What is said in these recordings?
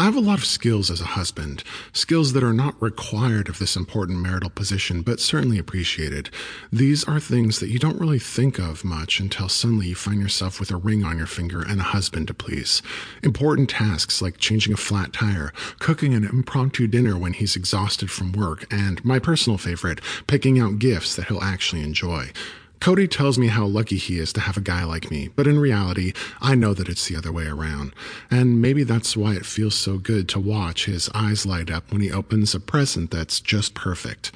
I have a lot of skills as a husband, skills that are not required of this important marital position, but certainly appreciated. These are things that you don't really think of much until suddenly you find yourself with a ring on your finger and a husband to please. Important tasks like changing a flat tire, cooking an impromptu dinner when he's exhausted from work, and my personal favorite, picking out gifts that he'll actually enjoy. Cody tells me how lucky he is to have a guy like me, but in reality, I know that it's the other way around. And maybe that's why it feels so good to watch his eyes light up when he opens a present that's just perfect.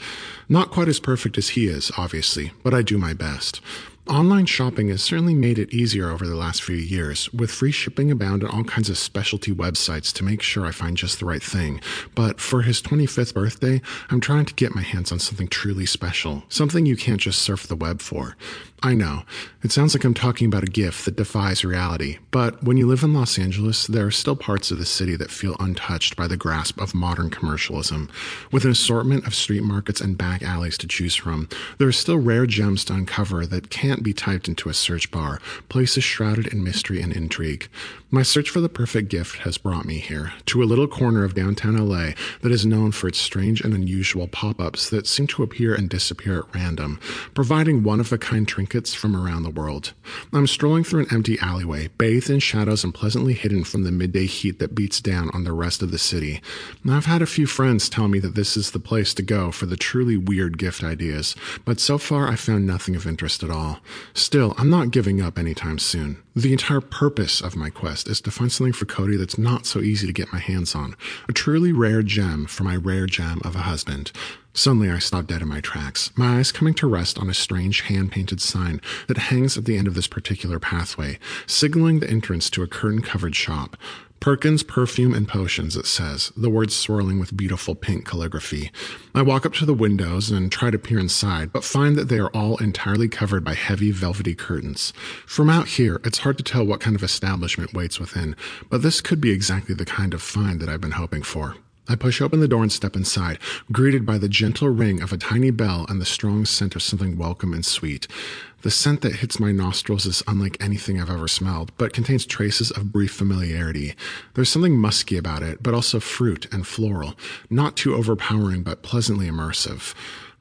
Not quite as perfect as he is, obviously, but I do my best. Online shopping has certainly made it easier over the last few years, with free shipping abound and all kinds of specialty websites to make sure I find just the right thing. But for his 25th birthday, I'm trying to get my hands on something truly special, something you can't just surf the web for. I know, it sounds like I'm talking about a gift that defies reality, but when you live in Los Angeles, there are still parts of the city that feel untouched by the grasp of modern commercialism. With an assortment of street markets and back alleys to choose from, there are still rare gems to uncover that can't be typed into a search bar, places shrouded in mystery and intrigue. My search for the perfect gift has brought me here, to a little corner of downtown LA that is known for its strange and unusual pop ups that seem to appear and disappear at random, providing one of a kind trinkets from around the world. I'm strolling through an empty alleyway, bathed in shadows and pleasantly hidden from the midday heat that beats down on the rest of the city. I've had a few friends tell me that this is the place to go for the truly weird gift ideas, but so far I've found nothing of interest at all. Still, I'm not giving up anytime soon. The entire purpose of my quest is to find something for Cody that's not so easy to get my hands on. A truly rare gem for my rare gem of a husband. Suddenly, I stop dead in my tracks, my eyes coming to rest on a strange hand painted sign that hangs at the end of this particular pathway, signaling the entrance to a curtain covered shop. Perkins Perfume and Potions, it says, the words swirling with beautiful pink calligraphy. I walk up to the windows and try to peer inside, but find that they are all entirely covered by heavy velvety curtains. From out here, it's hard to tell what kind of establishment waits within, but this could be exactly the kind of find that I've been hoping for. I push open the door and step inside, greeted by the gentle ring of a tiny bell and the strong scent of something welcome and sweet. The scent that hits my nostrils is unlike anything I've ever smelled, but contains traces of brief familiarity. There's something musky about it, but also fruit and floral, not too overpowering, but pleasantly immersive.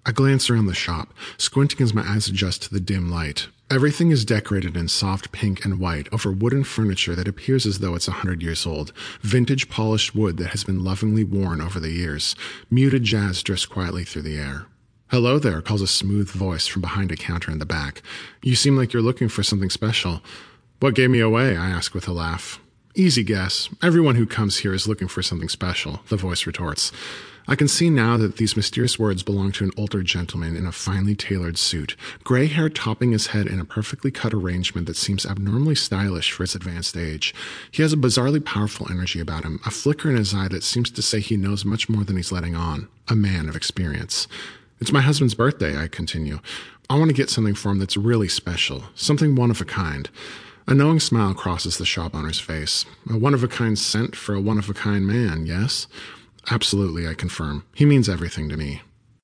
I glance around the shop, squinting as my eyes adjust to the dim light. Everything is decorated in soft pink and white over wooden furniture that appears as though it's a hundred years old. Vintage polished wood that has been lovingly worn over the years. Muted jazz drifts quietly through the air. Hello there, calls a smooth voice from behind a counter in the back. You seem like you're looking for something special. What gave me away? I ask with a laugh. Easy guess. Everyone who comes here is looking for something special, the voice retorts. I can see now that these mysterious words belong to an older gentleman in a finely tailored suit, gray hair topping his head in a perfectly cut arrangement that seems abnormally stylish for his advanced age. He has a bizarrely powerful energy about him, a flicker in his eye that seems to say he knows much more than he's letting on. A man of experience. It's my husband's birthday, I continue. I want to get something for him that's really special, something one of a kind. A knowing smile crosses the shop owner's face. A one of a kind scent for a one of a kind man, yes? Absolutely, I confirm. He means everything to me.